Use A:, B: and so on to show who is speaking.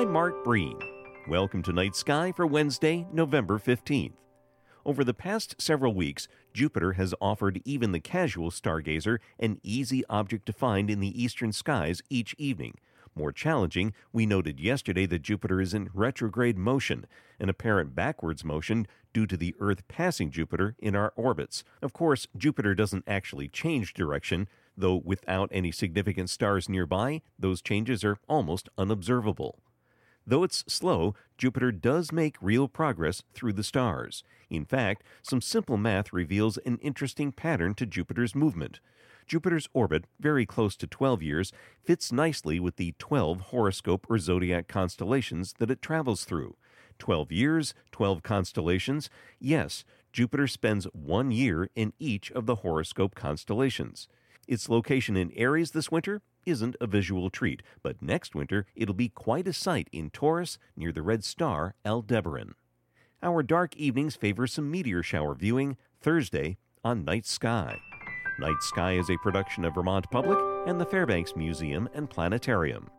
A: I'm Mark Breen. Welcome to Night Sky for Wednesday, November 15th. Over the past several weeks, Jupiter has offered even the casual stargazer an easy object to find in the eastern skies each evening. More challenging, we noted yesterday that Jupiter is in retrograde motion, an apparent backwards motion due to the Earth passing Jupiter in our orbits. Of course, Jupiter doesn't actually change direction, though without any significant stars nearby, those changes are almost unobservable. Though it's slow, Jupiter does make real progress through the stars. In fact, some simple math reveals an interesting pattern to Jupiter's movement. Jupiter's orbit, very close to 12 years, fits nicely with the 12 horoscope or zodiac constellations that it travels through. 12 years, 12 constellations. Yes, Jupiter spends one year in each of the horoscope constellations. Its location in Aries this winter isn't a visual treat, but next winter it'll be quite a sight in Taurus near the red star Aldebaran. Our dark evenings favor some meteor shower viewing Thursday on Night Sky. Night Sky is a production of Vermont Public and the Fairbanks Museum and Planetarium.